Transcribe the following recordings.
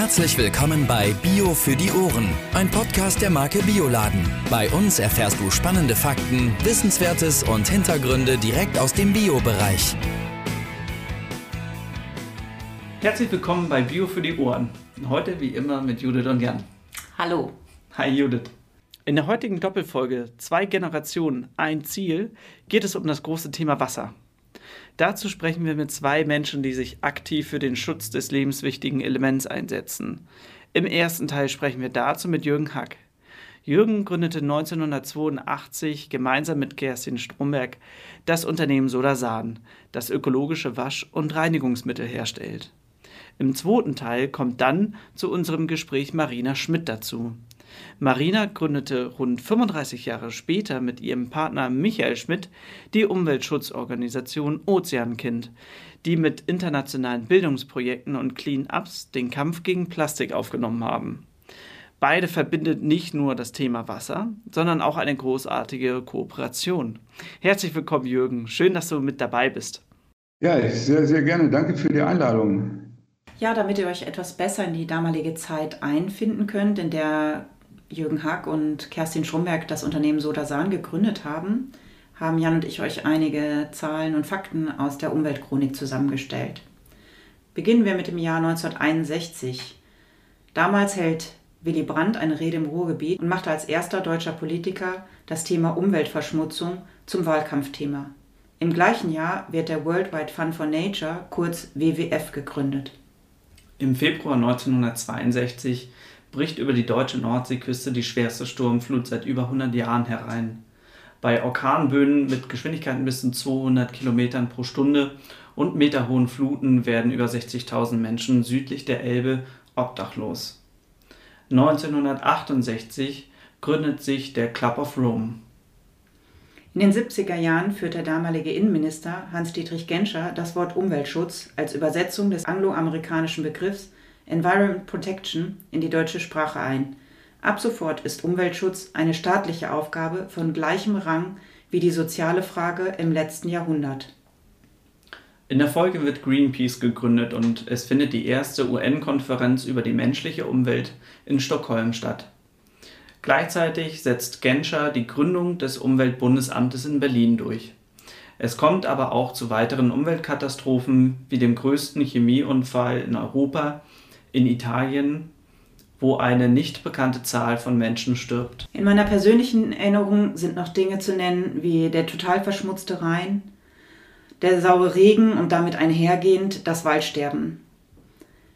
Herzlich willkommen bei Bio für die Ohren, ein Podcast der Marke Bioladen. Bei uns erfährst du spannende Fakten, Wissenswertes und Hintergründe direkt aus dem Bio-Bereich. Herzlich willkommen bei Bio für die Ohren. Heute wie immer mit Judith und Jan. Hallo. Hi Judith. In der heutigen Doppelfolge Zwei Generationen, ein Ziel geht es um das große Thema Wasser. Dazu sprechen wir mit zwei Menschen, die sich aktiv für den Schutz des lebenswichtigen Elements einsetzen. Im ersten Teil sprechen wir dazu mit Jürgen Hack. Jürgen gründete 1982 gemeinsam mit Kerstin Stromberg das Unternehmen Sodasan, das ökologische Wasch- und Reinigungsmittel herstellt. Im zweiten Teil kommt dann zu unserem Gespräch Marina Schmidt dazu. Marina gründete rund 35 Jahre später mit ihrem Partner Michael Schmidt die Umweltschutzorganisation Ozeankind, die mit internationalen Bildungsprojekten und Clean-ups den Kampf gegen Plastik aufgenommen haben. Beide verbindet nicht nur das Thema Wasser, sondern auch eine großartige Kooperation. Herzlich willkommen, Jürgen. Schön, dass du mit dabei bist. Ja, sehr, sehr gerne. Danke für die Einladung. Ja, damit ihr euch etwas besser in die damalige Zeit einfinden könnt, in der Jürgen Hack und Kerstin Schrumberg das Unternehmen Sodasan gegründet haben, haben Jan und ich euch einige Zahlen und Fakten aus der Umweltchronik zusammengestellt. Beginnen wir mit dem Jahr 1961. Damals hält Willy Brandt eine Rede im Ruhrgebiet und machte als erster deutscher Politiker das Thema Umweltverschmutzung zum Wahlkampfthema. Im gleichen Jahr wird der Worldwide Fund for Nature, kurz WWF, gegründet. Im Februar 1962 bricht über die deutsche Nordseeküste die schwerste Sturmflut seit über 100 Jahren herein. Bei Orkanböen mit Geschwindigkeiten bis zu 200 Kilometern pro Stunde und meterhohen Fluten werden über 60.000 Menschen südlich der Elbe obdachlos. 1968 gründet sich der Club of Rome. In den 70er Jahren führt der damalige Innenminister Hans-Dietrich Genscher das Wort Umweltschutz als Übersetzung des angloamerikanischen Begriffs Environment Protection in die deutsche Sprache ein. Ab sofort ist Umweltschutz eine staatliche Aufgabe von gleichem Rang wie die soziale Frage im letzten Jahrhundert. In der Folge wird Greenpeace gegründet und es findet die erste UN-Konferenz über die menschliche Umwelt in Stockholm statt. Gleichzeitig setzt Genscher die Gründung des Umweltbundesamtes in Berlin durch. Es kommt aber auch zu weiteren Umweltkatastrophen wie dem größten Chemieunfall in Europa in Italien, wo eine nicht bekannte Zahl von Menschen stirbt. In meiner persönlichen Erinnerung sind noch Dinge zu nennen wie der total verschmutzte Rhein, der saure Regen und damit einhergehend das Waldsterben.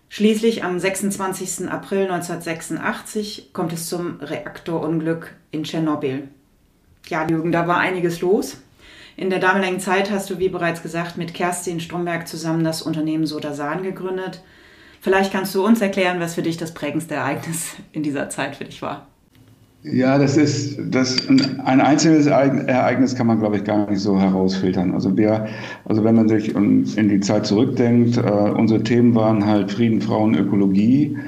Schließlich am 26. April 1986 kommt es zum Reaktorunglück in Tschernobyl. Ja, Jürgen, da war einiges los. In der damaligen Zeit hast du, wie bereits gesagt, mit Kerstin Stromberg zusammen das Unternehmen Sodasan gegründet. Vielleicht kannst du uns erklären, was für dich das prägendste Ereignis in dieser Zeit für dich war. Ja, das ist das ein einzelnes Ereignis kann man, glaube ich, gar nicht so herausfiltern. Also wir, also wenn man sich in die Zeit zurückdenkt, äh, unsere Themen waren halt Frieden, Frauen, Ökologie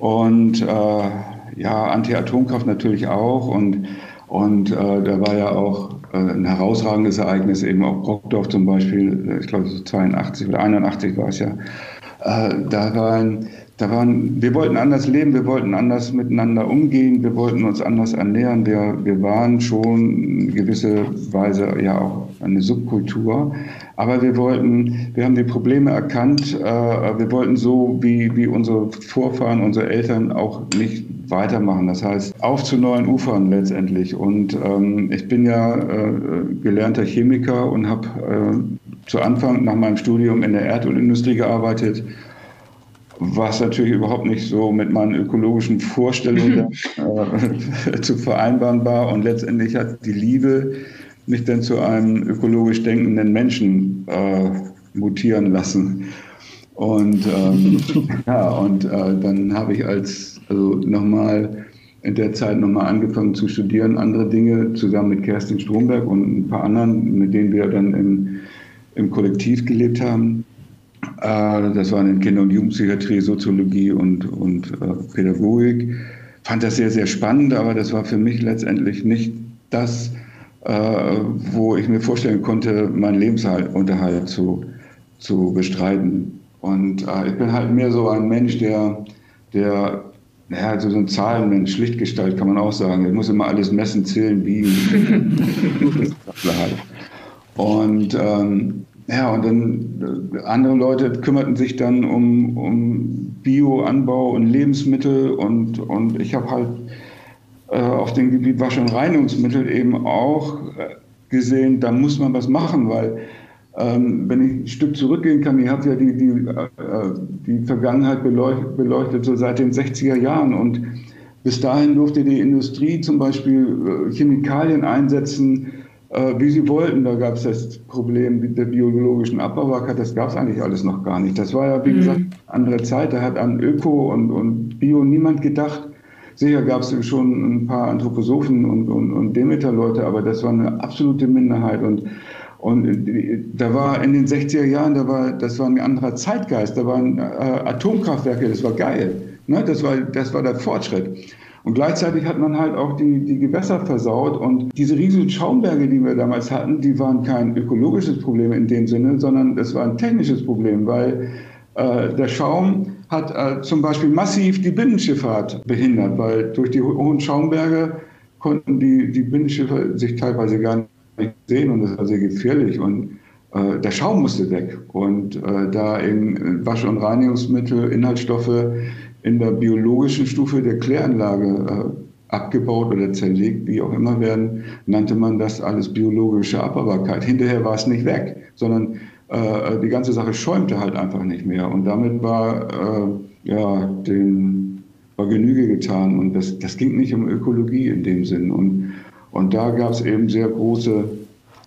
und äh, ja Anti-Atomkraft natürlich auch und und äh, da war ja auch äh, ein herausragendes Ereignis eben auch Brockdorf zum Beispiel, ich glaube so 82 oder 81 war es ja, äh, da waren, da waren, wir wollten anders leben, wir wollten anders miteinander umgehen, wir wollten uns anders ernähren. Wir, wir waren schon in gewisser Weise ja auch eine Subkultur, aber wir wollten, wir haben die Probleme erkannt. Äh, wir wollten so wie, wie unsere Vorfahren, unsere Eltern auch nicht weitermachen. Das heißt, auf zu neuen Ufern letztendlich. Und ähm, ich bin ja äh, gelernter Chemiker und habe äh, zu Anfang nach meinem Studium in der Erdölindustrie gearbeitet was natürlich überhaupt nicht so mit meinen ökologischen Vorstellungen äh, zu vereinbaren war. Und letztendlich hat die Liebe mich dann zu einem ökologisch denkenden Menschen äh, mutieren lassen. Und ähm, ja, und äh, dann habe ich als also nochmal in der Zeit nochmal angefangen zu studieren, andere Dinge zusammen mit Kerstin Stromberg und ein paar anderen, mit denen wir dann im, im Kollektiv gelebt haben. Äh, das waren in Kinder- und Jugendpsychiatrie, Soziologie und, und äh, Pädagogik. Fand das sehr, sehr spannend, aber das war für mich letztendlich nicht das, äh, wo ich mir vorstellen konnte, meinen Lebensunterhalt zu, zu bestreiten. Und ich bin halt mehr so ein Mensch, der der ja, also so ein Zahlenmensch, Schlichtgestalt kann man auch sagen. Er muss immer alles messen, zählen, wiegen. und ähm, ja, und dann äh, andere Leute kümmerten sich dann um, um Bioanbau und Lebensmittel und, und ich habe halt äh, auf dem Gebiet Wasch- und Reinigungsmittel eben auch äh, gesehen, da muss man was machen, weil ähm, wenn ich ein Stück zurückgehen kann, ihr habt ja die, die, äh, die Vergangenheit beleuchtet, beleuchtet, so seit den 60er Jahren. Und bis dahin durfte die Industrie zum Beispiel Chemikalien einsetzen, wie sie wollten. Da gab es das Problem der biologischen Abbaubarkeit. Das gab es eigentlich alles noch gar nicht. Das war ja, wie mhm. gesagt, andere Zeit. Da hat an Öko und, und Bio niemand gedacht. Sicher gab es schon ein paar Anthroposophen und, und, und Demeter-Leute, aber das war eine absolute Minderheit. Und und da war in den 60er Jahren, da war, das war ein anderer Zeitgeist, da waren äh, Atomkraftwerke, das war geil. Ne? Das, war, das war der Fortschritt. Und gleichzeitig hat man halt auch die, die Gewässer versaut. Und diese riesigen Schaumberge, die wir damals hatten, die waren kein ökologisches Problem in dem Sinne, sondern das war ein technisches Problem, weil äh, der Schaum hat äh, zum Beispiel massiv die Binnenschifffahrt behindert, weil durch die hohen Schaumberge konnten die, die Binnenschiffe sich teilweise gar nicht sehen und das war sehr gefährlich. Und äh, der Schaum musste weg. Und äh, da eben Wasch- und Reinigungsmittel, Inhaltsstoffe in der biologischen Stufe der Kläranlage äh, abgebaut oder zerlegt, wie auch immer werden, nannte man das alles biologische Abbaubarkeit. Hinterher war es nicht weg, sondern äh, die ganze Sache schäumte halt einfach nicht mehr. Und damit war, äh, ja, den, war Genüge getan. Und das, das ging nicht um Ökologie in dem Sinn. Und und da gab es eben sehr große,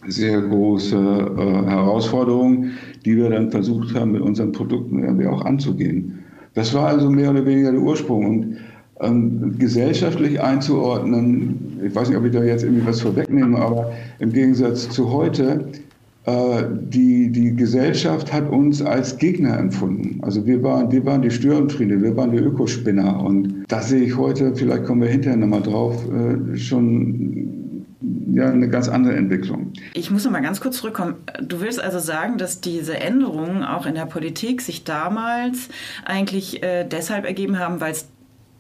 sehr große äh, Herausforderungen, die wir dann versucht haben, mit unseren Produkten irgendwie auch anzugehen. Das war also mehr oder weniger der Ursprung. Und ähm, gesellschaftlich einzuordnen, ich weiß nicht, ob ich da jetzt irgendwie was vorwegnehme, aber im Gegensatz zu heute, äh, die, die Gesellschaft hat uns als Gegner empfunden. Also wir waren, wir waren die Störenfriede, wir waren die Ökospinner. Und da sehe ich heute, vielleicht kommen wir hinterher nochmal drauf, äh, schon ja, eine ganz andere Entwicklung. Ich muss noch mal ganz kurz zurückkommen. Du willst also sagen, dass diese Änderungen auch in der Politik sich damals eigentlich äh, deshalb ergeben haben, weil es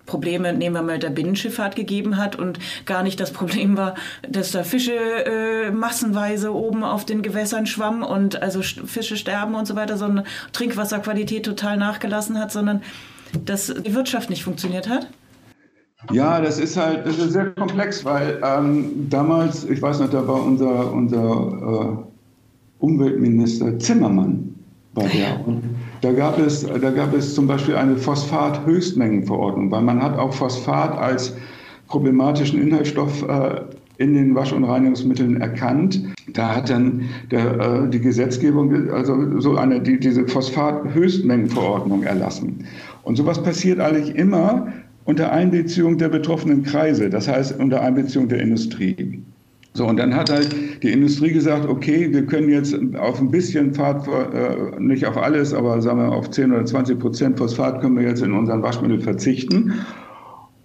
Probleme, nehmen wir mal, der Binnenschifffahrt gegeben hat und gar nicht das Problem war, dass da Fische äh, massenweise oben auf den Gewässern schwammen und also Fische sterben und so weiter, sondern Trinkwasserqualität total nachgelassen hat, sondern dass die Wirtschaft nicht funktioniert hat? Ja, das ist halt das ist sehr komplex, weil ähm, damals, ich weiß noch, da war unser, unser äh, Umweltminister Zimmermann bei der. Und da gab, es, da gab es zum Beispiel eine Phosphat-Höchstmengenverordnung, weil man hat auch Phosphat als problematischen Inhaltsstoff äh, in den Wasch- und Reinigungsmitteln erkannt. Da hat dann der, äh, die Gesetzgebung also so eine, die, diese Phosphat-Höchstmengenverordnung erlassen. Und sowas passiert eigentlich immer, unter Einbeziehung der betroffenen Kreise, das heißt unter Einbeziehung der Industrie. So, und dann hat halt die Industrie gesagt, okay, wir können jetzt auf ein bisschen Pfad, äh, nicht auf alles, aber sagen wir auf 10 oder 20 Prozent Phosphat können wir jetzt in unseren Waschmitteln verzichten.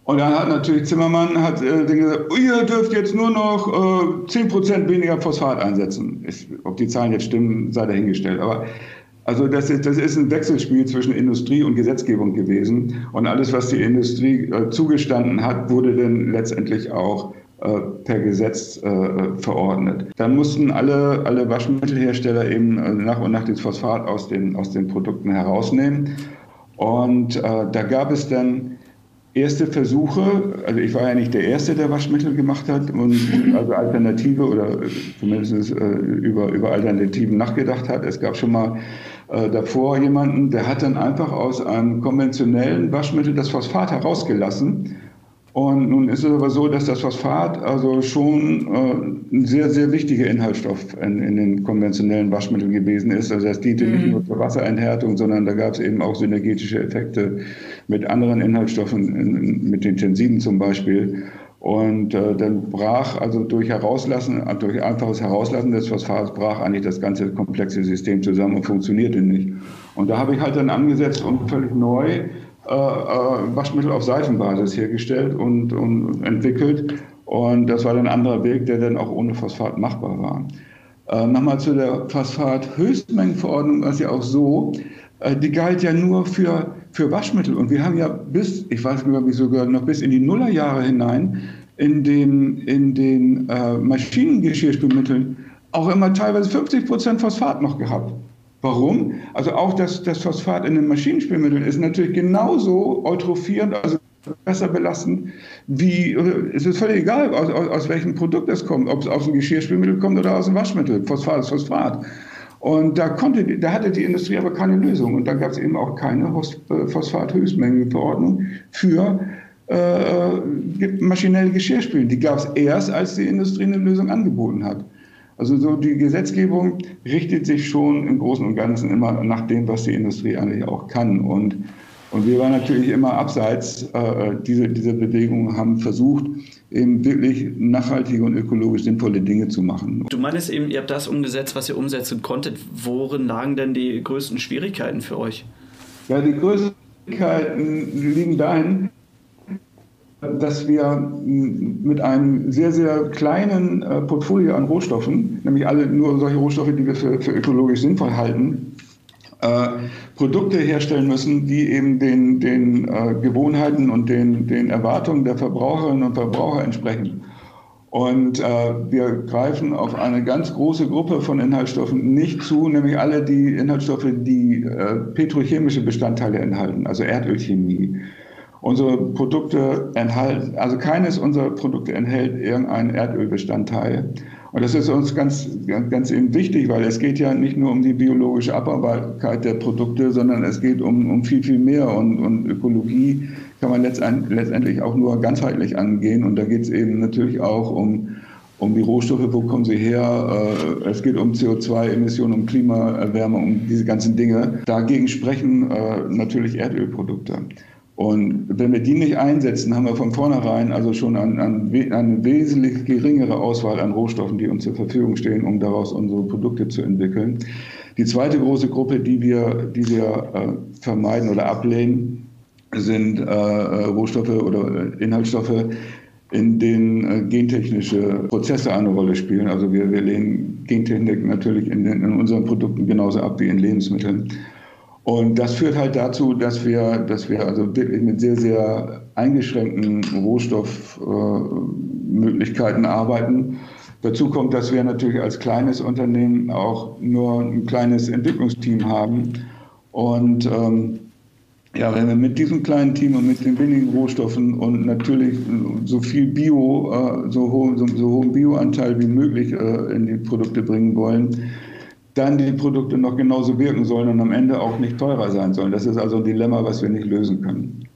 Und dann hat natürlich Zimmermann hat, äh, gesagt, ihr dürft jetzt nur noch äh, 10 Prozent weniger Phosphat einsetzen. Ich, ob die Zahlen jetzt stimmen, sei dahingestellt. Aber also das ist, das ist ein Wechselspiel zwischen Industrie und Gesetzgebung gewesen. Und alles, was die Industrie äh, zugestanden hat, wurde dann letztendlich auch äh, per Gesetz äh, verordnet. Dann mussten alle, alle Waschmittelhersteller eben äh, nach und nach das Phosphat aus den, aus den Produkten herausnehmen. Und äh, da gab es dann erste Versuche, also ich war ja nicht der Erste, der Waschmittel gemacht hat und also Alternative oder zumindest äh, über, über Alternativen nachgedacht hat. Es gab schon mal äh, davor jemanden, der hat dann einfach aus einem konventionellen Waschmittel das Phosphat herausgelassen. Und nun ist es aber so, dass das Phosphat also schon äh, ein sehr, sehr wichtiger Inhaltsstoff in, in, den konventionellen Waschmitteln gewesen ist. Also das diente mhm. nicht nur zur Wassereinhärtung, sondern da gab es eben auch synergetische Effekte mit anderen Inhaltsstoffen, in, mit den Tensiden zum Beispiel. Und äh, dann brach also durch Herauslassen, durch einfaches Herauslassen des Phosphats brach eigentlich das ganze komplexe System zusammen und funktionierte nicht. Und da habe ich halt dann angesetzt und völlig neu äh, äh, Waschmittel auf Seifenbasis hergestellt und, und entwickelt. Und das war dann ein anderer Weg, der dann auch ohne Phosphat machbar war. Äh, Nochmal zu der Phosphat-Höchstmengenverordnung, was ja auch so, äh, die galt ja nur für für Waschmittel. Und wir haben ja bis, ich weiß nicht mehr, sogar noch bis in die Nullerjahre hinein in den, in den äh, Maschinengeschirrspülmitteln auch immer teilweise 50 Prozent Phosphat noch gehabt. Warum? Also auch das, das Phosphat in den Maschinenspülmitteln ist natürlich genauso eutrophierend, also besser belastend, wie, es ist völlig egal, aus, aus, aus welchem Produkt es kommt, ob es aus dem Geschirrspülmittel kommt oder aus dem Waschmittel. Phosphat ist Phosphat. Und da, konnte, da hatte die Industrie aber keine Lösung. Und da gab es eben auch keine äh, Phosphat-Höchstmengenverordnung für äh, maschinelle Geschirrspülen. Die gab es erst, als die Industrie eine Lösung angeboten hat. Also so die Gesetzgebung richtet sich schon im Großen und Ganzen immer nach dem, was die Industrie eigentlich auch kann. Und, und wir waren natürlich immer abseits äh, diese, dieser Bewegung, haben versucht, eben wirklich nachhaltige und ökologisch sinnvolle Dinge zu machen. Du meinst eben, ihr habt das umgesetzt, was ihr umsetzen konntet. Worin lagen denn die größten Schwierigkeiten für euch? Ja, die größten Schwierigkeiten liegen dahin, dass wir mit einem sehr, sehr kleinen äh, Portfolio an Rohstoffen, nämlich alle nur solche Rohstoffe, die wir für, für ökologisch sinnvoll halten, äh, Produkte herstellen müssen, die eben den, den äh, Gewohnheiten und den, den Erwartungen der Verbraucherinnen und Verbraucher entsprechen. Und äh, wir greifen auf eine ganz große Gruppe von Inhaltsstoffen nicht zu, nämlich alle die Inhaltsstoffe, die äh, petrochemische Bestandteile enthalten, also Erdölchemie, Unsere Produkte enthalten, also keines unserer Produkte enthält irgendeinen Erdölbestandteil. Und das ist uns ganz, ganz eben wichtig, weil es geht ja nicht nur um die biologische Abbaubarkeit der Produkte, sondern es geht um, um viel, viel mehr. Und, und Ökologie kann man letztendlich auch nur ganzheitlich angehen. Und da geht es eben natürlich auch um, um die Rohstoffe, wo kommen sie her? Äh, es geht um CO2-Emissionen, um Klimaerwärmung, um diese ganzen Dinge. Dagegen sprechen äh, natürlich Erdölprodukte. Und wenn wir die nicht einsetzen, haben wir von vornherein also schon an, an, eine wesentlich geringere Auswahl an Rohstoffen, die uns zur Verfügung stehen, um daraus unsere Produkte zu entwickeln. Die zweite große Gruppe, die wir, die wir äh, vermeiden oder ablehnen, sind äh, äh Rohstoffe oder Inhaltsstoffe, in denen äh, gentechnische Prozesse eine Rolle spielen. Also wir, wir lehnen Gentechnik natürlich in, in unseren Produkten genauso ab wie in Lebensmitteln. Und das führt halt dazu, dass wir, dass wir also wirklich mit sehr, sehr eingeschränkten Rohstoffmöglichkeiten äh, arbeiten. Dazu kommt, dass wir natürlich als kleines Unternehmen auch nur ein kleines Entwicklungsteam haben. Und ähm, ja, wenn wir mit diesem kleinen Team und mit den wenigen Rohstoffen und natürlich so viel Bio, äh, so, ho so, so hohen Bioanteil wie möglich äh, in die Produkte bringen wollen, dann die Produkte noch genauso wirken sollen und am Ende auch nicht teurer sein sollen. Das ist also ein Dilemma, was wir nicht lösen können.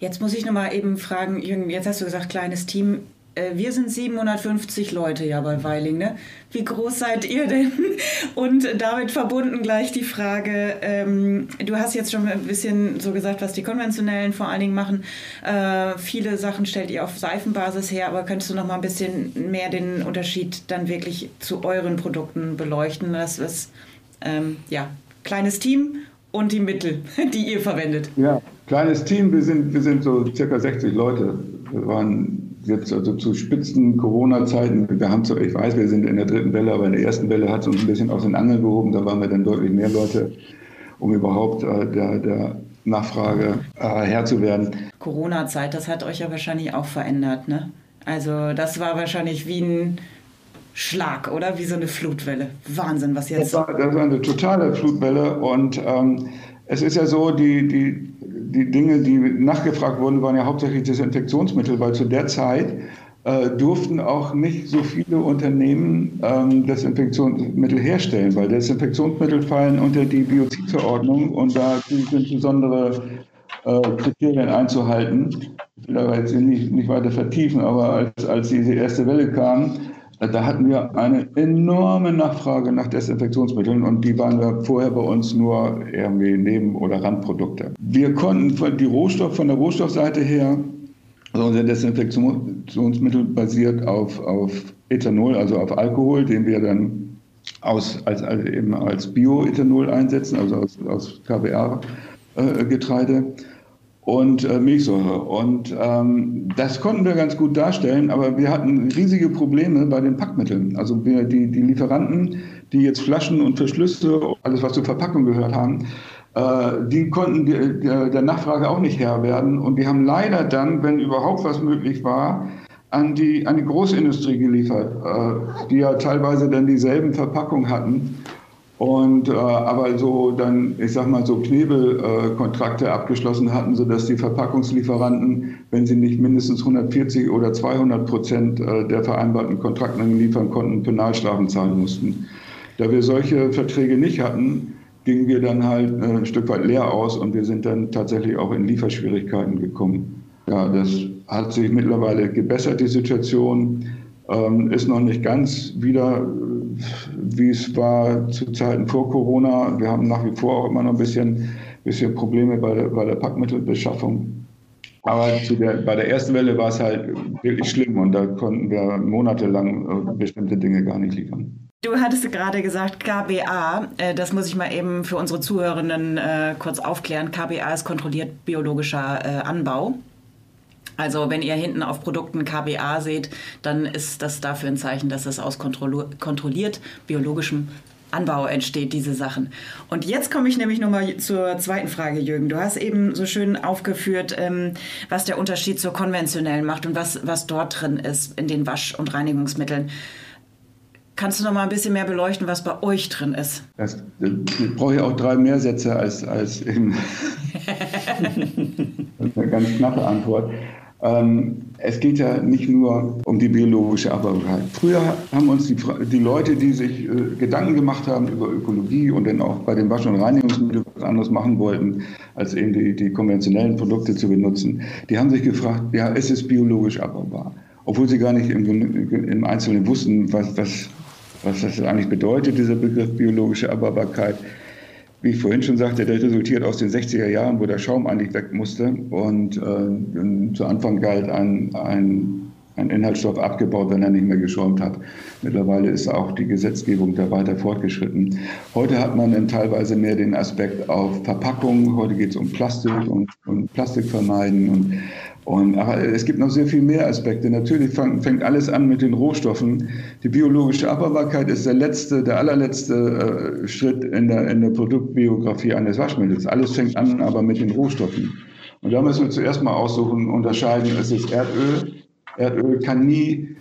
Jetzt muss ich noch mal eben fragen, Jürgen, jetzt hast du gesagt, kleines Team. Äh, wir sind 750 Leute ja bei Weiling. Ne? Wie groß seid ihr denn? Und damit verbunden gleich die Frage, ähm, du hast jetzt schon ein bisschen so gesagt, was die konventionellen vor allen Dingen machen. Äh, viele Sachen stellt ihr auf Seifenbasis her, aber könntest du noch mal ein bisschen mehr den Unterschied dann wirklich zu euren Produkten beleuchten? Das ist ähm, ja kleines Team und die Mittel, die ihr verwendet. Ja, kleines Team, wir sind, wir sind so circa 60 Leute. Wir waren jetzt also zu spitzen Corona-Zeiten, wir haben so, ich weiß, wir sind in der dritten Welle, aber in der ersten Welle hat es uns ein bisschen aus den Angeln gehoben, da waren wir dann deutlich mehr Leute, um überhaupt äh, der, der Nachfrage äh, Herr zu werden. Corona-Zeit, das hat euch ja wahrscheinlich auch verändert, ne? Also das war wahrscheinlich wie ein Schlag, oder? Wie so eine Flutwelle. Wahnsinn, was jetzt. Das war, das war eine totale Flutwelle und ähm, es ist ja so, die, die, die Dinge, die nachgefragt wurden, waren ja hauptsächlich Desinfektionsmittel, weil zu der Zeit äh, durften auch nicht so viele Unternehmen ähm, Desinfektionsmittel herstellen, weil Desinfektionsmittel fallen unter die Biozidverordnung und da sind besondere äh, Kriterien einzuhalten. Ich will aber jetzt nicht, nicht weiter vertiefen, aber als, als diese erste Welle kam, da hatten wir eine enorme Nachfrage nach Desinfektionsmitteln und die waren vorher bei uns nur irgendwie Neben- oder Randprodukte. Wir konnten die Rohstoff von der Rohstoffseite her, also unser Desinfektionsmittel basiert auf, auf Ethanol, also auf Alkohol, den wir dann aus, als, als eben als Bioethanol einsetzen, also aus, aus KBA-Getreide. Äh, und äh, Milchsäure. Und ähm, das konnten wir ganz gut darstellen, aber wir hatten riesige Probleme bei den Packmitteln. Also wir, die, die Lieferanten, die jetzt Flaschen und Verschlüsse, alles was zur Verpackung gehört haben, Äh, die konnten der Nachfrage auch nicht Herr werden. Und die haben leider dann, wenn überhaupt was möglich war, an die, an die Großindustrie geliefert, äh, die ja teilweise dann dieselben Verpackungen hatten und äh, aber so dann, ich sag mal, so Knebelkontrakte äh, abgeschlossen hatten, sodass die Verpackungslieferanten, wenn sie nicht mindestens 140 oder 200 Prozent äh, der vereinbarten Kontrakten liefern konnten, Penalstrafen zahlen mussten. Da wir solche Verträge nicht hatten, gingen wir dann halt äh, ein Stück weit leer aus und wir sind dann tatsächlich auch in Lieferschwierigkeiten gekommen. Ja, das hat sich mittlerweile gebessert, die Situation. Ähm, ist noch nicht ganz wieder, wie es war zu Zeiten vor Corona. Wir haben nach wie vor auch immer noch ein bisschen, bisschen Probleme bei der, bei der Packmittelbeschaffung. Aber der, bei der ersten Welle war es halt wirklich schlimm und da konnten wir monatelang äh, bestimmte Dinge gar nicht liefern. Du hattest gerade gesagt KBA, äh, das muss ich mal eben für unsere Zuhörenden äh, kurz aufklären. KBA ist kontrolliert biologischer Anbau. Also wenn ihr hinten auf Produkten KBA seht, dann ist das dafür ein Zeichen, dass es aus kontrolliert biologischem Anbau entsteht, diese Sachen. Und jetzt komme ich nämlich nochmal zur zweiten Frage, Jürgen. Du hast eben so schön aufgeführt, ähm, was der Unterschied zur konventionellen macht und was, was dort drin ist in den Wasch- und Reinigungsmitteln. Kannst du noch mal ein bisschen mehr beleuchten, was bei euch drin ist? Das, das brauche ich auch drei mehr Sätze als, als eben. das ist eine ganz knappe Antwort. Ähm, es geht ja nicht nur um die biologische Abbaubarkeit. Früher haben uns die, die Leute, die sich äh, Gedanken gemacht haben über Ökologie und dann auch bei den Wasch- und Reinigungsmitteln was anderes machen wollten, als eben die, die konventionellen Produkte zu benutzen, die haben sich gefragt, ja, ist es biologisch abbaubar? Obwohl sie gar nicht im, im Einzelnen wussten, was, was, was das eigentlich bedeutet, dieser Begriff biologische Abbaubarkeit wie ich vorhin schon sagte, der resultiert aus den 60er Jahren, wo der Schaum eigentlich weg musste. Und äh, zu Anfang galt ein, ein, ein, Inhaltsstoff abgebaut, wenn er nicht mehr geschäumt hat. Mittlerweile ist auch die Gesetzgebung da weiter fortgeschritten. Heute hat man dann teilweise mehr den Aspekt auf Verpackung. Heute geht es um Plastik und, und Plastik vermeiden und und, aber es gibt noch sehr viel mehr Aspekte. Natürlich fang, fängt alles an mit den Rohstoffen. Die biologische Abbaubarkeit ist der letzte, der allerletzte äh, Schritt in der, in der Produktbiografie eines Waschmittels. Alles fängt an aber mit den Rohstoffen. Und da müssen wir zuerst mal aussuchen, unterscheiden, es ist Erdöl. Erdöl kann nie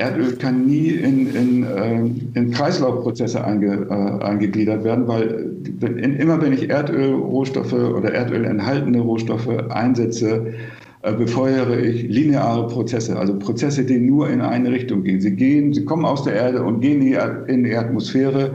Erdöl kann nie in, in, äh, in Kreislaufprozesse einge, äh, eingegliedert werden, weil wenn, immer wenn ich Erdölrohstoffe oder Erdöl enthaltene Rohstoffe einsetze, äh, befeuere ich lineare Prozesse, also Prozesse, die nur in eine Richtung gehen. Sie gehen, sie kommen aus der Erde und gehen in die Atmosphäre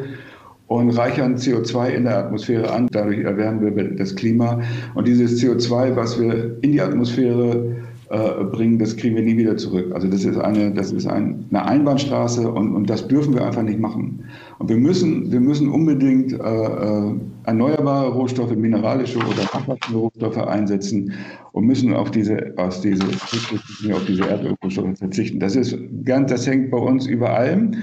und reichern CO2 in der Atmosphäre an. Dadurch erwärmen wir das Klima. Und dieses CO2, was wir in die Atmosphäre äh, bringen, das kriegen wir nie wieder zurück. Also das ist eine, das ist ein, eine Einbahnstraße und, und das dürfen wir einfach nicht machen. Und wir müssen, wir müssen unbedingt äh, äh erneuerbare Rohstoffe, mineralische oder nachwachsende Rohstoffe einsetzen und müssen auf diese, auf diese, auf diese Erdölrohstoffe verzichten. Das ist ganz, das hängt bei uns über allem.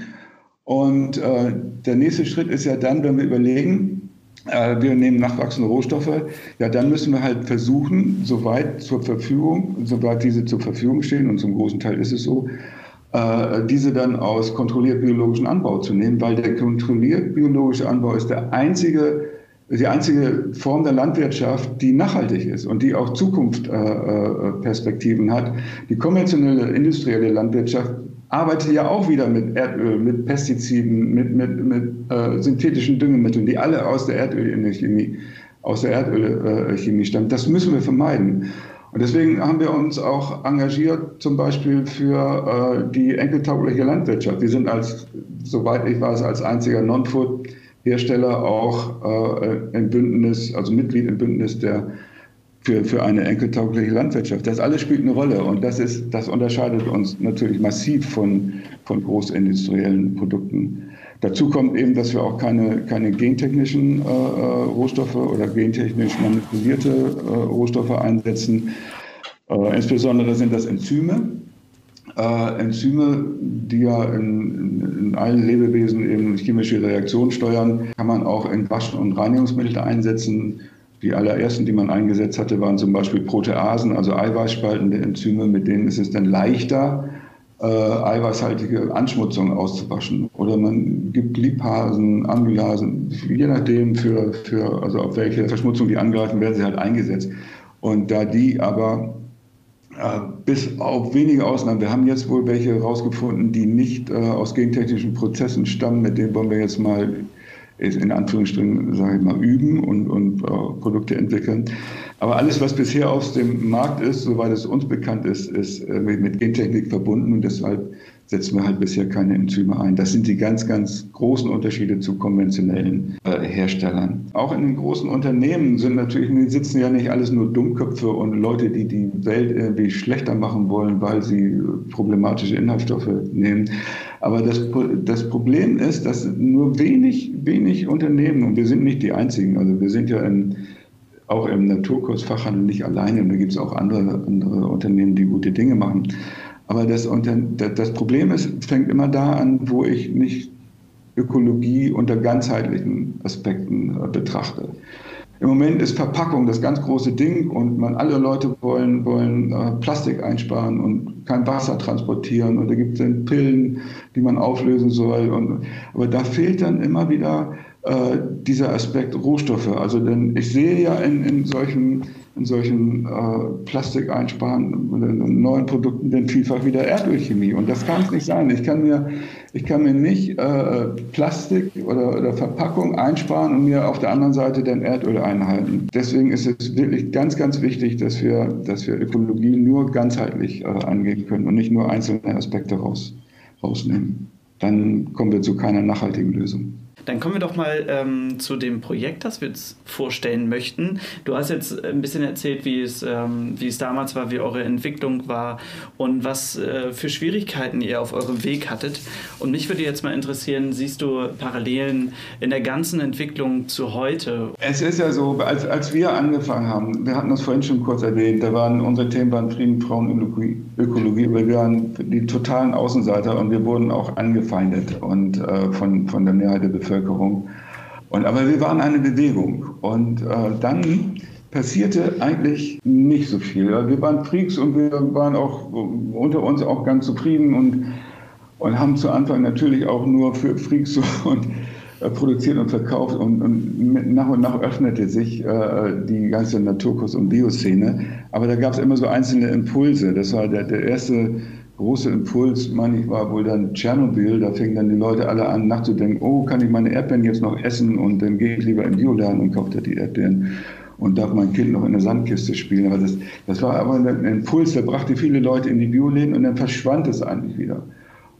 Und äh, der nächste Schritt ist ja dann, wenn wir überlegen, wir nehmen nachwachsende Rohstoffe, ja, dann müssen wir halt versuchen, soweit zur Verfügung, soweit diese zur Verfügung stehen, und zum großen Teil ist es so, äh, diese dann aus kontrolliert biologischen Anbau zu nehmen, weil der kontrolliert biologische Anbau ist der einzige, die einzige Form der Landwirtschaft, die nachhaltig ist und die auch Zukunftsperspektiven äh, hat. Die konventionelle industrielle Landwirtschaft arbeite ja auch wieder mit Erdöl, mit Pestiziden, mit, mit, mit äh, synthetischen Düngemitteln, die alle aus der Erdölchemie, aus der Erdölchemie stammen. Das müssen wir vermeiden. Und deswegen haben wir uns auch engagiert, zum Beispiel für äh, die enkeltaugliche Landwirtschaft. Wir sind als, soweit ich weiß, als einziger Non-Food-Hersteller auch äh, im Bündnis, also Mitglied im Bündnis der für, für eine enkeltaugliche Landwirtschaft. Das alles spielt eine Rolle und das, ist, das unterscheidet uns natürlich massiv von, von großindustriellen Produkten. Dazu kommt eben, dass wir auch keine, keine gentechnischen äh, äh Rohstoffe oder gentechnisch manipulierte äh, Rohstoffe einsetzen. Äh, insbesondere sind das Enzyme. Äh, Enzyme, die ja in, in, allen Lebewesen eben chemische Reaktionen steuern, kann man auch in Wasch- und Reinigungsmittel einsetzen. Die allerersten, die man eingesetzt hatte, waren zum Beispiel Proteasen, also eiweißspaltende Enzyme, mit denen ist es dann leichter, äh, eiweißhaltige Anschmutzung auszuwaschen. Oder man gibt Liebhasen, Amylasen, je nachdem, für, für, also auf welche Verschmutzung die angreifen, werden sie halt eingesetzt. Und da die aber äh, bis auf wenige Ausnahmen, wir haben jetzt wohl welche herausgefunden, die nicht äh, aus gentechnischen Prozessen stammen, mit denen wollen wir jetzt mal in Anführungsstrichen, sage ich mal, üben und, und uh, Produkte entwickeln. Aber alles, was bisher auf dem Markt ist, soweit es uns bekannt ist, ist äh, mit Gentechnik verbunden und deshalb setzen wir halt bisher keine Enzyme ein. Das sind die ganz, ganz großen Unterschiede zu konventionellen äh, Herstellern. Auch in den großen Unternehmen sind natürlich, sitzen ja nicht alles nur Dummköpfe und Leute, die die Welt irgendwie schlechter machen wollen, weil sie problematische Inhaltsstoffe nehmen. Aber das, das Problem ist, dass nur wenig, wenig Unternehmen, und wir sind nicht die einzigen, also wir sind ja in, auch im Naturkursfachhandel nicht alleine, da gibt es auch andere, andere Unternehmen, die gute Dinge machen. Aber das, das Problem ist, fängt immer da an, wo ich nicht Ökologie unter ganzheitlichen Aspekten äh, betrachte. Im Moment ist Verpackung das ganz große Ding und man, alle Leute wollen, wollen äh, Plastik einsparen und kein Wasser transportieren und da gibt es dann Pillen, die man auflösen soll. Und, aber da fehlt dann immer wieder äh, dieser Aspekt Rohstoffe. Also denn ich sehe ja in, in solchen in solchen äh, Plastik einsparen, in neuen Produkten, denn vielfach wieder Erdölchemie. Und das kann es nicht sein. Ich kann mir, ich kann mir nicht äh, Plastik oder, oder Verpackung einsparen und mir auf der anderen Seite dann Erdöl einhalten. Deswegen ist es wirklich ganz, ganz wichtig, dass wir, dass wir Ökologie nur ganzheitlich äh, angehen können und nicht nur einzelne Aspekte raus, rausnehmen. Dann kommen wir zu keiner nachhaltigen Lösung. Dann kommen wir doch mal ähm, zu dem Projekt, das wir jetzt vorstellen möchten. Du hast jetzt ein bisschen erzählt, wie es, ähm, wie es damals war, wie eure Entwicklung war und was äh, für Schwierigkeiten ihr auf eurem Weg hattet. Und mich würde jetzt mal interessieren, siehst du Parallelen in der ganzen Entwicklung zu heute? Es ist ja so, als, als wir angefangen haben, wir hatten das vorhin schon kurz erwähnt, da waren unsere Themen waren Frieden, Frauen, Ökologie, Ökologie wir waren die totalen Außenseiter und wir wurden auch angefeindet und äh, von, von der Mehrheit der Bevölkerung. Bevölkerung. Und, aber wir waren eine Bewegung. Und äh, dann passierte eigentlich nicht so viel. Wir waren Freaks und wir waren auch unter uns auch ganz zufrieden und, und haben zu Anfang natürlich auch nur für Freaks und äh, produziert und verkauft und, und, nach und nach öffnete sich äh, die ganze Naturkurs- und Bioszene. Aber da gab es immer so einzelne Impulse. Das war der, der erste große Impuls, meine ich, war wohl dann Tschernobyl. Da fingen dann die Leute alle an nachzudenken, oh, kann ich meine Erdbeeren jetzt noch essen? Und dann gehe ich lieber in Bioladen und kaufe da die Erdbeeren und darf mein Kind noch in der Sandkiste spielen. Aber das, das war aber ein Impuls, der brachte viele Leute in die Bioläden und dann verschwand es eigentlich wieder.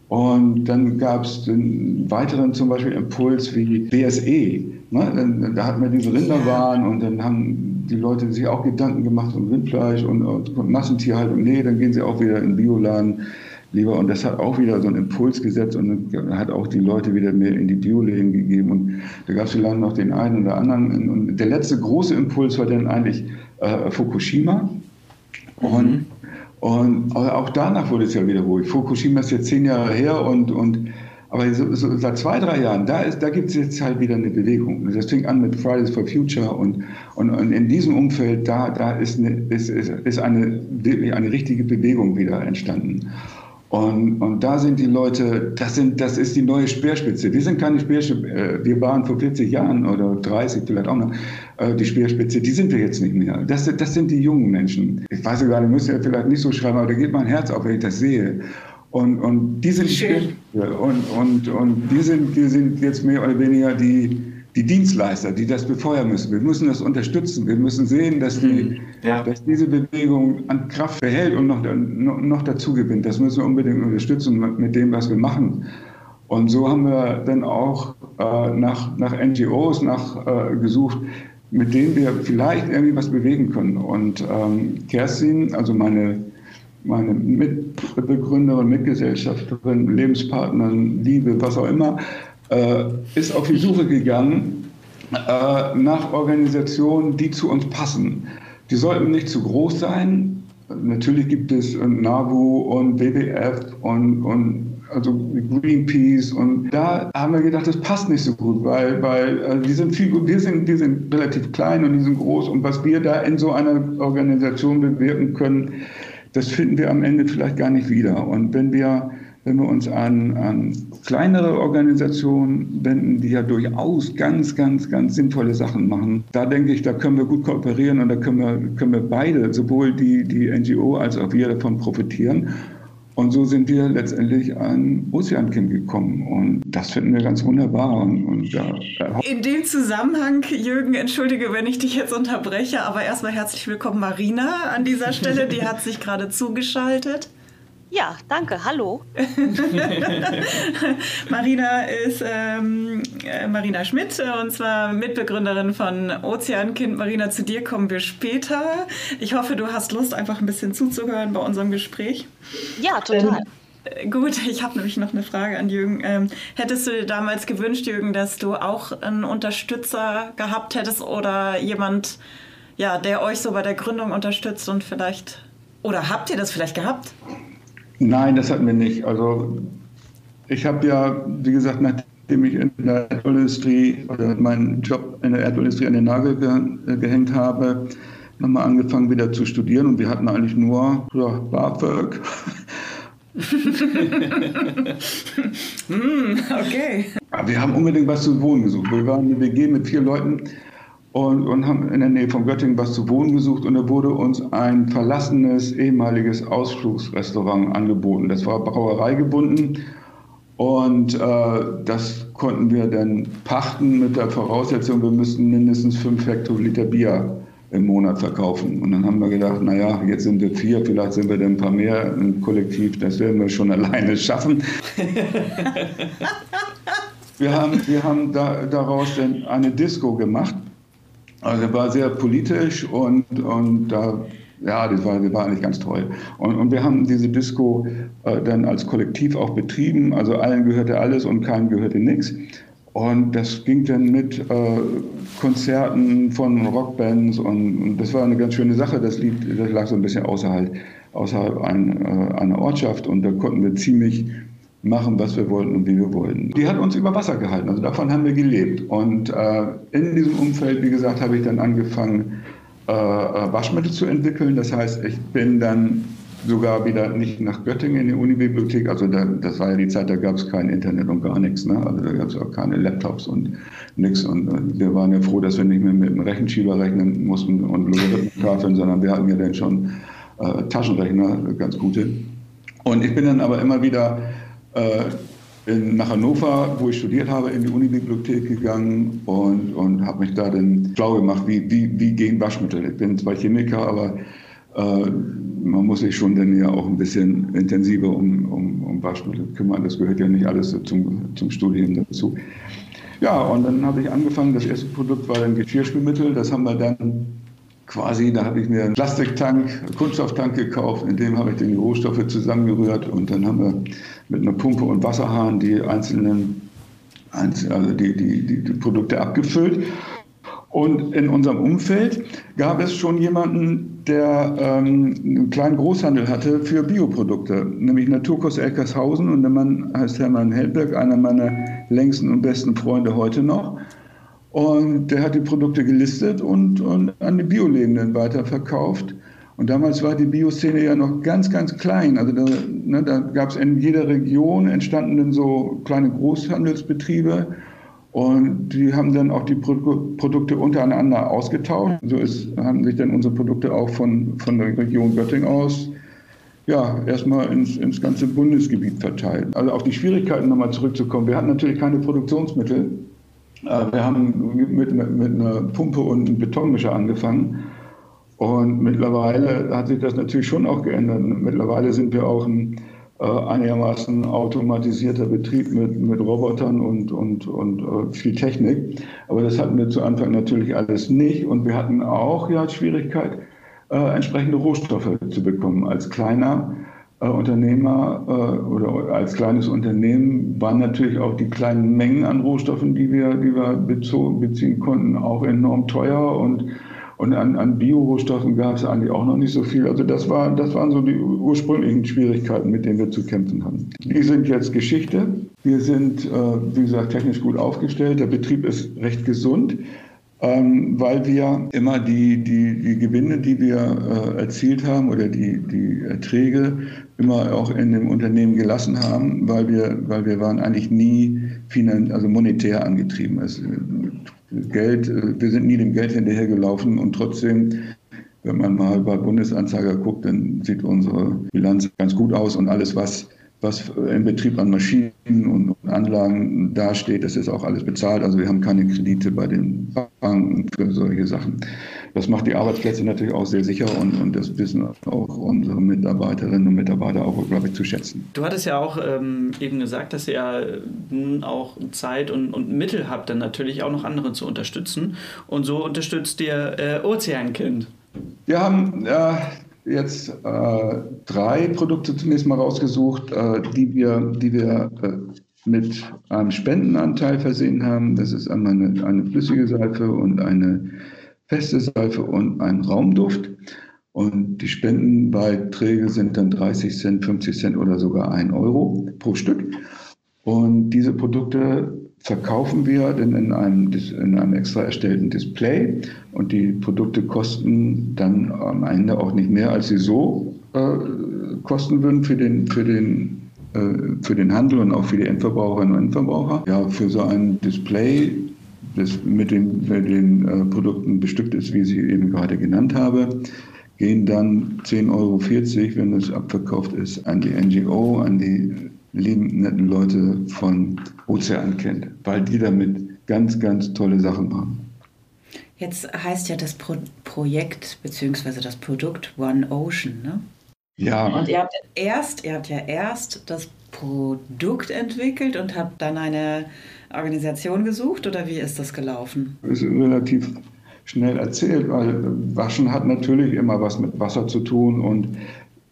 Und dann gab es einen weiteren zum Beispiel Impuls wie BSE. Ne? Da hatten wir diese Rinderwahn und dann haben die Leute sich auch Gedanken gemacht um Rindfleisch und, und Massentierhaltung. Nee, dann gehen sie auch wieder in Bioladen lieber. Und das hat auch wieder so einen Impuls gesetzt und hat auch die Leute wieder mehr in die Bioläden gegeben. Und da gab es vielleicht noch den einen oder anderen. Und der letzte große Impuls war dann eigentlich äh, Fukushima. Und, mhm. und auch danach wurde es ja wieder ruhig. Fukushima ist jetzt zehn Jahre her und, und aber so, so seit zwei, drei Jahren, da, da gibt es jetzt halt wieder eine Bewegung. Das fing an mit Fridays for Future und, und, und in diesem Umfeld, da, da ist, eine, ist, ist, ist eine, wirklich eine richtige Bewegung wieder entstanden. Und, und da sind die Leute, das, sind, das ist die neue Speerspitze. Wir sind keine Speerspitze, äh, wir waren vor 40 Jahren oder 30 vielleicht auch noch äh, die Speerspitze, die sind wir jetzt nicht mehr. Das, das sind die jungen Menschen. Ich weiß gar nicht, müsst ihr vielleicht nicht so schreiben, aber da geht mein Herz auf, wenn ich das sehe. Und, und die sind Schön. und, und, und die sind, die sind jetzt mehr oder weniger die, die Dienstleister, die das befeuern müssen. Wir müssen das unterstützen. Wir müssen sehen, dass, die, mhm. ja. dass diese Bewegung an Kraft behält und noch, noch dazu gewinnt. Das müssen wir unbedingt unterstützen mit dem, was wir machen. Und so haben wir dann auch äh, nach, nach NGOs nach, äh, gesucht, mit denen wir vielleicht irgendwie was bewegen können. Und ähm, Kerstin, also meine meine Mitbegründerin, Mitgesellschafterin, Lebenspartnerin, Liebe, was auch immer, äh, ist auf die Suche gegangen äh, nach Organisationen, die zu uns passen. Die sollten nicht zu groß sein. Natürlich gibt es NABU und WWF und, und also Greenpeace und da haben wir gedacht, das passt nicht so gut, weil, weil äh, die sind viel, wir sind, wir sind relativ klein und die sind groß und was wir da in so einer Organisation bewirken können, das finden wir am Ende vielleicht gar nicht wieder. Und wenn wir, wenn wir uns an, an kleinere Organisationen wenden, die ja durchaus ganz, ganz, ganz sinnvolle Sachen machen, da denke ich, da können wir gut kooperieren und da können wir, können wir beide, sowohl die, die NGO als auch wir davon profitieren. Und so sind wir letztendlich an Ozeankind gekommen. Und das finden wir ganz wunderbar. Und, und ja, In dem Zusammenhang, Jürgen, entschuldige, wenn ich dich jetzt unterbreche, aber erstmal herzlich willkommen, Marina, an dieser Stelle. Die hat sich gerade zugeschaltet. Ja, danke. Hallo. Marina ist ähm, äh, Marina Schmidt und zwar Mitbegründerin von Ozeankind. Marina, zu dir kommen wir später. Ich hoffe, du hast Lust, einfach ein bisschen zuzuhören bei unserem Gespräch. Ja, total. Ähm, gut, ich habe nämlich noch eine Frage an Jürgen. Ähm, hättest du dir damals gewünscht, Jürgen, dass du auch einen Unterstützer gehabt hättest oder jemand, ja, der euch so bei der Gründung unterstützt und vielleicht, oder habt ihr das vielleicht gehabt? Nein, das hatten wir nicht. Also ich habe ja, wie gesagt, nachdem ich in der Erdölindustrie oder meinen Job in der Erdölindustrie an den Nagel ge gehängt habe, nochmal angefangen wieder zu studieren und wir hatten eigentlich nur ja, BAföG. mm, okay. Aber wir haben unbedingt was zu wohnen gesucht. Wir waren eine WG mit vier Leuten und, und haben in der Nähe von Göttingen was zu wohnen gesucht und da wurde uns ein verlassenes ehemaliges Ausflugsrestaurant angeboten. Das war Brauerei gebunden und äh, das konnten wir dann pachten mit der Voraussetzung, wir müssten mindestens fünf Hektoliter Bier im Monat verkaufen. Und dann haben wir gedacht, naja, jetzt sind wir vier, vielleicht sind wir dann ein paar mehr im Kollektiv, das werden wir schon alleine schaffen. wir haben, wir haben da, daraus dann eine Disco gemacht also er war sehr politisch und, und da, ja, das war, das war eigentlich ganz toll. Und, und wir haben diese Disco äh, dann als Kollektiv auch betrieben. Also allen gehörte alles und keinem gehörte nichts. Und das ging dann mit äh, Konzerten von Rockbands und, und, das war eine ganz schöne Sache. Das Lied, das lag so ein bisschen außerhalb, außerhalb ein, äh, einer Ortschaft und da konnten wir ziemlich machen, was wir wollten und wie wir wollten. Die hat uns über Wasser gehalten, also davon haben wir gelebt. Und äh, in diesem Umfeld, wie gesagt, habe ich dann angefangen, äh, äh, Waschmittel zu entwickeln. Das heißt, ich bin dann sogar wieder nicht nach Göttingen in die Unibibliothek. Also da, das war ja die Zeit, da gab es kein Internet und gar nichts. Ne? Also da gab es auch keine Laptops und nichts. Und äh, wir waren ja froh, dass wir nicht mehr mit einem Rechenschieber rechnen mussten und Logarithmentafeln, sondern wir hatten ja dann schon äh, Taschenrechner, ganz gute. Und ich bin dann aber immer wieder in, nach Hannover, wo ich studiert habe, in die Unibibliothek gegangen und, und habe mich da dann schlau gemacht, wie, wie, wie gehen Waschmittel. Ich bin zwar Chemiker, aber äh, man muss sich schon dann ja auch ein bisschen intensiver um, um, um Waschmittel kümmern. Das gehört ja nicht alles zum, zum Studium dazu. Ja, und dann habe ich angefangen. Das erste Produkt war dann Geschirrspülmittel. Das haben wir dann quasi, da habe ich mir einen Plastiktank, Kunststofftank gekauft, in dem habe ich dann die Rohstoffe zusammengerührt und dann haben wir mit einer Pumpe und Wasserhahn die einzelnen also die, die, die, die Produkte abgefüllt. Und in unserem Umfeld gab es schon jemanden, der ähm, einen kleinen Großhandel hatte für Bioprodukte, nämlich Naturkurs Elkershausen. Und der Mann heißt Hermann Hellberg, einer meiner längsten und besten Freunde heute noch. Und der hat die Produkte gelistet und, und an die Biolebenden weiterverkauft. Und damals war die Bioszene ja noch ganz, ganz klein. Also da, ne, da gab es in jeder Region entstanden dann so kleine Großhandelsbetriebe und die haben dann auch die Pro Produkte untereinander ausgetauscht. So ist, haben sich dann unsere Produkte auch von, von der Region Göttingen aus ja, erstmal ins, ins ganze Bundesgebiet verteilt. Also auf die Schwierigkeiten nochmal zurückzukommen. Wir hatten natürlich keine Produktionsmittel. Äh, wir haben mit, mit einer Pumpe und einem Betonmischer angefangen. Und mittlerweile hat sich das natürlich schon auch geändert. Mittlerweile sind wir auch ein äh, einigermaßen automatisierter Betrieb mit, mit Robotern und, und, und äh, viel Technik. Aber das hatten wir zu Anfang natürlich alles nicht. Und wir hatten auch ja Schwierigkeit, äh, entsprechende Rohstoffe zu bekommen. Als kleiner Unternehmer äh, oder als kleines Unternehmen waren natürlich auch die kleinen Mengen an Rohstoffen, die wir, die wir beziehen konnten, auch enorm teuer und und an, an Bio-Rohstoffen gab es eigentlich auch noch nicht so viel. Also das, war, das waren so die ursprünglichen Schwierigkeiten, mit denen wir zu kämpfen hatten. Die sind jetzt Geschichte. Wir sind, äh, wie gesagt, technisch gut aufgestellt. Der Betrieb ist recht gesund. Ähm, weil wir immer die, die, die Gewinne, die wir äh, erzielt haben oder die, die Erträge immer auch in dem Unternehmen gelassen haben, weil wir, weil wir waren eigentlich nie finan also monetär angetrieben. Es, Geld, äh, wir sind nie dem Geld hinterhergelaufen und trotzdem wenn man mal bei Bundesanzeiger guckt, dann sieht unsere Bilanz ganz gut aus und alles, was was im Betrieb an Maschinen und Anlagen dasteht, das ist auch alles bezahlt. Also wir haben keine Kredite bei den Banken für solche Sachen. Das macht die Arbeitsplätze natürlich auch sehr sicher und, und das wissen auch unsere Mitarbeiterinnen und Mitarbeiter auch, glaube ich, zu schätzen. Du hattest ja auch ähm, eben gesagt, dass ihr ja nun auch Zeit und, und Mittel habt, dann natürlich auch noch andere zu unterstützen. Und so unterstützt ihr äh, Ozeankind. Wir haben äh, jetzt äh, drei Produkte zunächst mal rausgesucht, äh, die wir, die wir äh, mit einem Spendenanteil versehen haben. Das ist einmal eine, eine flüssige Seife und eine feste Seife und ein Raumduft. Und die Spendenbeiträge sind dann 30 Cent, 50 Cent oder sogar 1 Euro pro Stück. Und diese Produkte verkaufen wir denn in einem, in einem extra erstellten Display und die Produkte kosten dann am Ende auch nicht mehr, als sie so äh, kosten würden für den, für, den, äh, für den Handel und auch für die Endverbraucherinnen und Endverbraucher. Ja, für so ein Display, das mit den, mit den äh, Produkten bestückt ist, wie ich sie eben gerade genannt habe, gehen dann 10,40 Euro, wenn es abverkauft ist, an die NGO, an die lieben, netten Leute von Ozean kennt, weil die damit ganz, ganz tolle Sachen machen. Jetzt heißt ja das Pro Projekt bzw. das Produkt One Ocean, ne? Ja. Und ihr habt erst, ihr habt ja erst das Produkt entwickelt und habt dann eine Organisation gesucht oder wie ist das gelaufen? Das ist relativ schnell erzählt, weil Waschen hat natürlich immer was mit Wasser zu tun und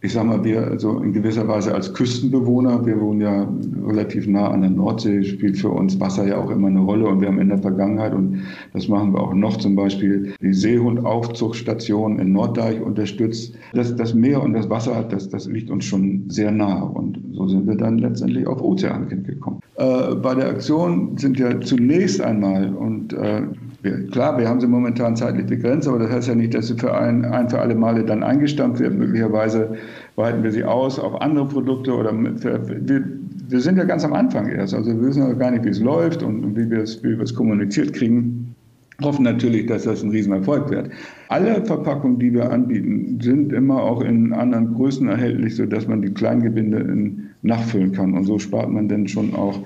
ich sage mal, wir also in gewisser Weise als Küstenbewohner, wir wohnen ja relativ nah an der Nordsee, spielt für uns Wasser ja auch immer eine Rolle und wir haben in der Vergangenheit, und das machen wir auch noch zum Beispiel, die Seehundaufzuchtstation in Norddeich unterstützt. Das, das Meer und das Wasser, das, das liegt uns schon sehr nah und so sind wir dann letztendlich auf Ozeankind gekommen. Äh, bei der Aktion sind ja zunächst einmal und äh, wir, klar, wir haben sie momentan zeitlich begrenzt, aber das heißt ja nicht, dass sie für ein, ein für alle Male dann eingestampft werden. Möglicherweise weiten wir sie aus auf andere Produkte oder mit, wir, wir sind ja ganz am Anfang erst. Also wir wissen ja gar nicht, wie es läuft und wie wir es, wie kommuniziert kriegen. Hoffen natürlich, dass das ein Riesenerfolg wird. Alle Verpackungen, die wir anbieten, sind immer auch in anderen Größen erhältlich, sodass man die Kleingebinde nachfüllen kann. Und so spart man dann schon auch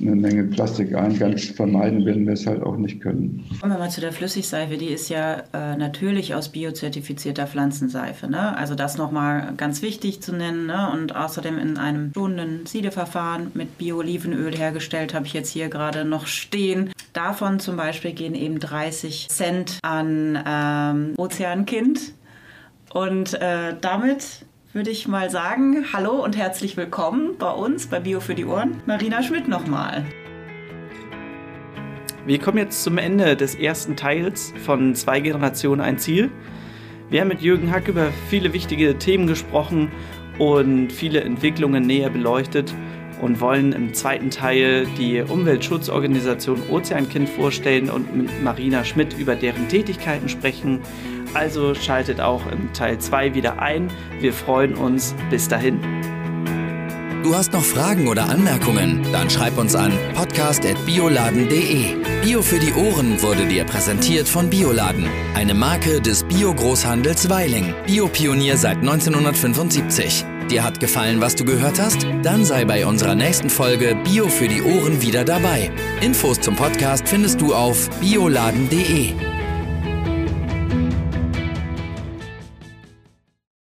eine Menge Plastik ein. Ganz vermeiden werden wir es halt auch nicht können. Kommen wir mal zu der Flüssigseife. Die ist ja äh, natürlich aus biozertifizierter Pflanzenseife. Ne? Also das nochmal ganz wichtig zu nennen. Ne? Und außerdem in einem schonenden Siedeverfahren mit Bio-Olivenöl hergestellt, habe ich jetzt hier gerade noch stehen. Davon zum Beispiel gehen eben 30 Cent an ähm, Ozeankind. Und äh, damit würde ich mal sagen, hallo und herzlich willkommen bei uns bei Bio für die Ohren. Marina Schmidt nochmal. Wir kommen jetzt zum Ende des ersten Teils von Zwei Generationen ein Ziel. Wir haben mit Jürgen Hack über viele wichtige Themen gesprochen und viele Entwicklungen näher beleuchtet und wollen im zweiten Teil die Umweltschutzorganisation Ozeankind vorstellen und mit Marina Schmidt über deren Tätigkeiten sprechen also schaltet auch im Teil 2 wieder ein. Wir freuen uns. Bis dahin. Du hast noch Fragen oder Anmerkungen? Dann schreib uns an podcast.bioladen.de. Bio für die Ohren wurde dir präsentiert von Bioladen, eine Marke des Bio-Großhandels Weiling. Biopionier seit 1975. Dir hat gefallen, was du gehört hast? Dann sei bei unserer nächsten Folge Bio für die Ohren wieder dabei. Infos zum Podcast findest du auf bioladen.de.